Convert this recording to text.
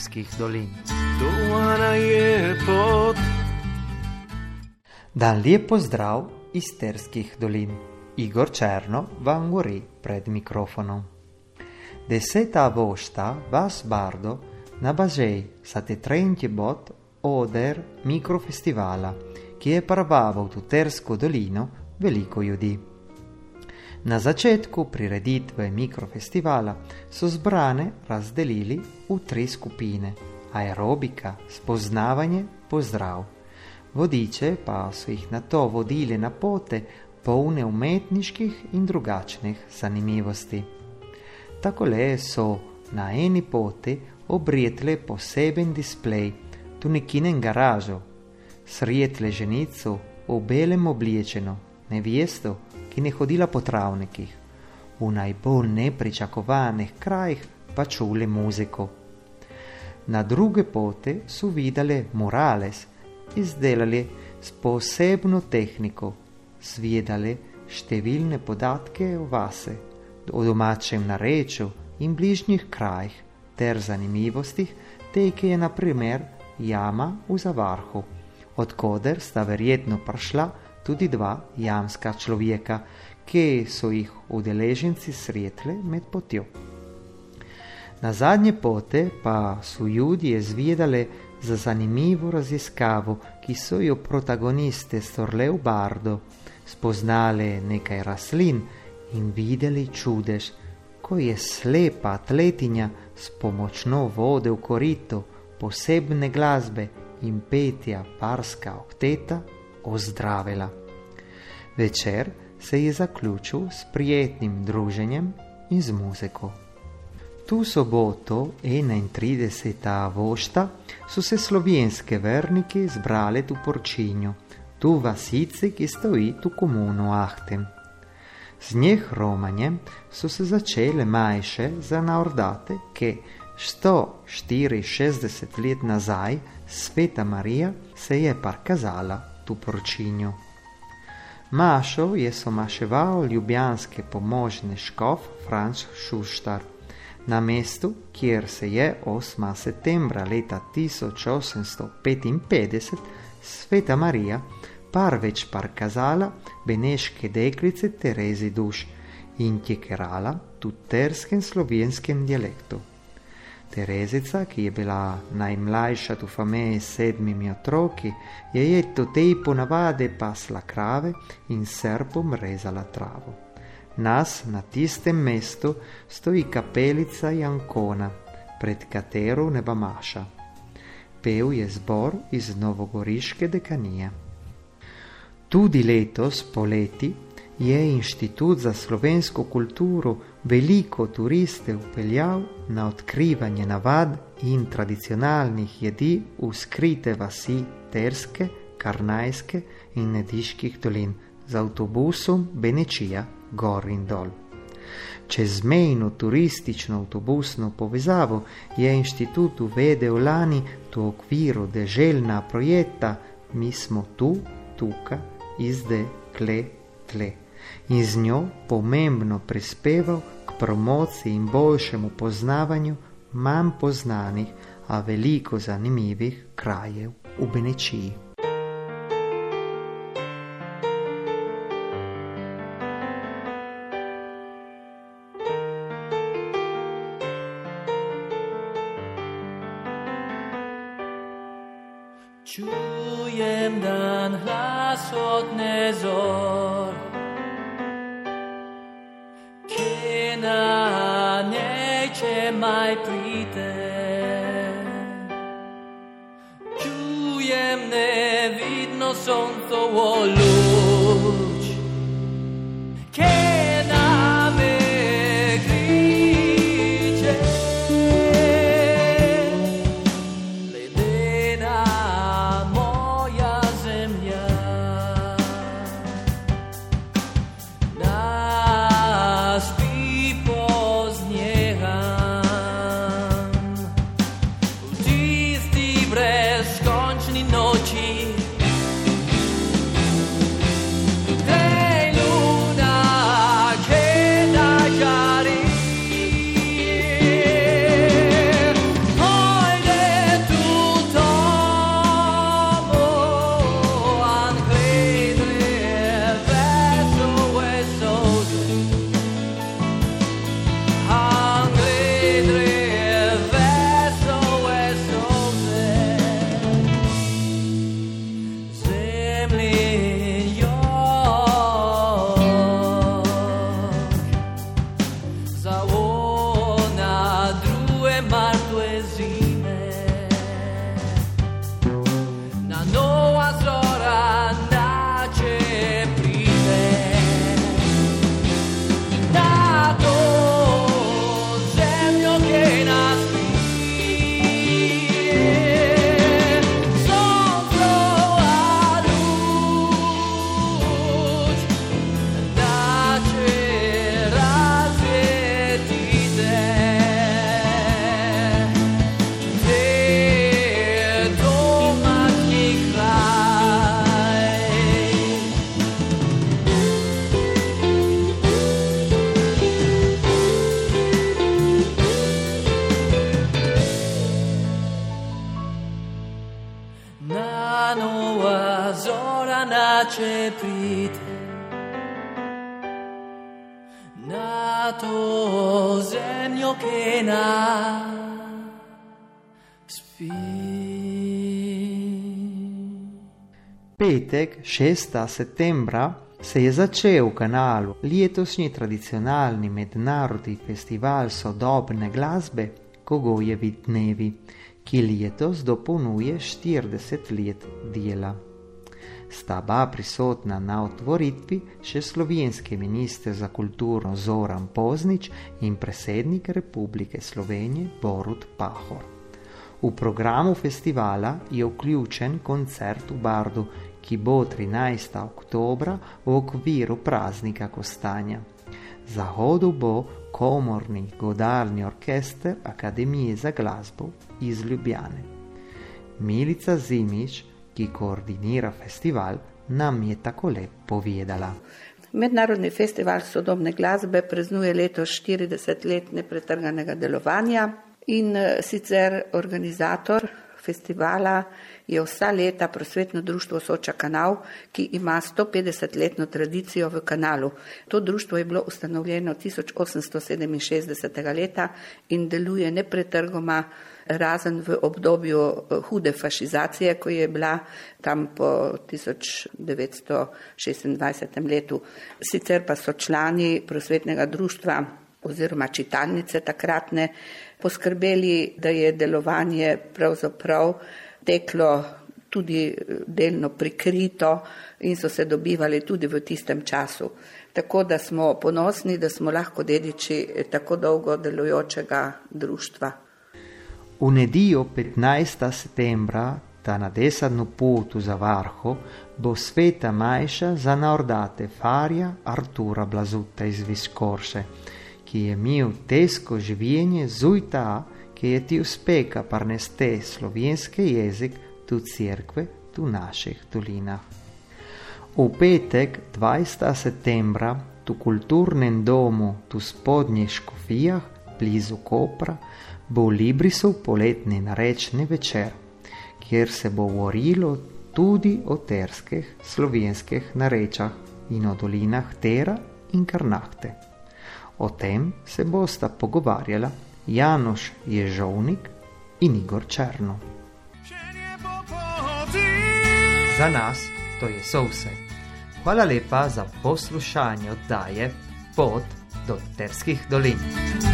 sterskih dolin. Dan lep pozdrav iz sterskih dolin. Igor Černo vam govori pred mikrofonom. Deseta vošta vas bardo na bažej sa te trenti bot oder mikrofestivala, ki je prvaval tu Tersko dolino veliko ljudi. Na začetku prireditve mikrofestivala so zbrane razdelili v tri skupine: aerobika, spoznavanje, pozdrav. Vodiče pa so jih na to vodili na pote, polne umetniških in drugačnih zanimivosti. Tako le so na eni poti obrietli poseben displej, tu nekinen garažo, srijetle ženico v belem obliečeno, nevjesto, ki ne hodila po travnikih, v najbolj nepričakovanih krajih pa čuli muziko. Na druge pote so videli murales, izdelali s posebno tehniko, svedali številne podatke o vase, o domačem narečju in bližnjih krajih ter zanimivostih, te, ki je na primer jama v Zavarhu, odkoder sta verjetno prišla tudi dva jamska človeka, ki so jih udeleženci sretle med potjo. Na zadnje pote pa so ljudje zvedali za zanimivo raziskavo, ki so jo protagoniste storle v bardo, spoznali nekaj rastlin in videli čudež, ko je slepa atletinja s pomočjo vode v korito, posebne glasbe in petja parska okteta ozdravila. Večer se je zaključil s prijetnim druženjem in z muziko. Tu soboto, 31. vošta, so se slovenske verniki zbrali v Porčinju, tu vasici, ki stoji tu komunu Ahtem. Z njih romanjem so se začele majše za naordate, ki 164 let nazaj sveta Marija se je parkazala tu Porčinju. Mašo je somaševal ljubljanske pomožne škof Franč Šuštar. Na mestu, kjer se je 8. septembra leta 1855 sveta Marija prvič parkazala beneške deklice Terezi Duš in tjekerala v terskem slovenskem dialektu. Terezica, ki je bila najmlajša v familiji s sedmimi otroki, je jedto tej ponavade pasla krave in srpom rezala travo. Nas na tistem mestu stoji kapelica Jankona, pred katero neba maša. Pev je zbor iz Novogoriške dekanije. Tudi letos poleti je Inštitut za slovensko kulturo veliko turiste upeljal na odkrivanje navad in tradicionalnih jedi v skrite vasi Terske, Karnajske in Nediških dolin z avtobusom Benečija gor in dol. Čez mejno turistično avtobusno povezavo je inštitut uvedel lani v okviru deželna projekta Mi smo tu, tukaj, izde, kle, tle in z njo pomembno prispeval k promociji in boljšemu poznavanju manj poznanih, a veliko zanimivih krajev v Benečiji. Čujem dan glas od nezor. Neće maj pride. Čujem nevidno sonco u oluč. Na to zemljo, ki nas spi. Petek 6. septembra se je začel v kanalu letošnji tradicionalni mednarodni festival sodobne glasbe Kogojevi dnevi, ki letos dopolnjuje 40 let dela. Sta ba prisotna na otvoritvi še slovenski minister za kulturo Zoran Poznič in predsednik Republike Slovenije Borut Pahor. V programu festivala je vključen koncert v Bardu, ki bo 13. oktobra v okviru praznika Kostanja. Zahodu bo komorni godalni orkester Akademije za glasbo iz Ljubljane. Milica Zimič, ki koordinira festival, nam je tako lepo povedala. Mednarodni festival sodobne glasbe praznuje letos 40 let nepretrganega delovanja in eh, sicer organizator festivala je vsa leta prosvetno društvo Soča kanal, ki ima 150-letno tradicijo v kanalu. To društvo je bilo ustanovljeno 1867. leta in deluje nepretrgoma razen v obdobju eh, hude fašizacije, ko je bila tam po 1926. letu. Sicer pa so člani prosvetnega društva oziroma čitalnice takratne poskrbeli, da je delovanje pravzaprav teklo tudi eh, delno prikrito in so se dobivali tudi v tistem času. Tako da smo ponosni, da smo lahko dediči eh, tako dolgo delujočega društva. V nedeljo 15. septembra, ta na desadnu potu za Varho, bo sveta majša za naordate Farja Artura Blazuta iz Viskorše, ki je imel tesko življenje zujta, ki je ti uspeka parneste slovenski jezik tu cerkve, tu naših dolinah. V petek 20. septembra, tu kulturnem domu, tu spodnjih škofijah, blizu Kopra, bo v Librisu poletni narečni večer, kjer se bo govorilo tudi o terskih slovenskih narečah in o dolinah Tera in Karnahte. O tem se bosta pogovarjala Janoš Ježovnik in Igor Črno. Za nas to je vse. Hvala lepa za poslušanje oddaje Pot do Terskih dolin.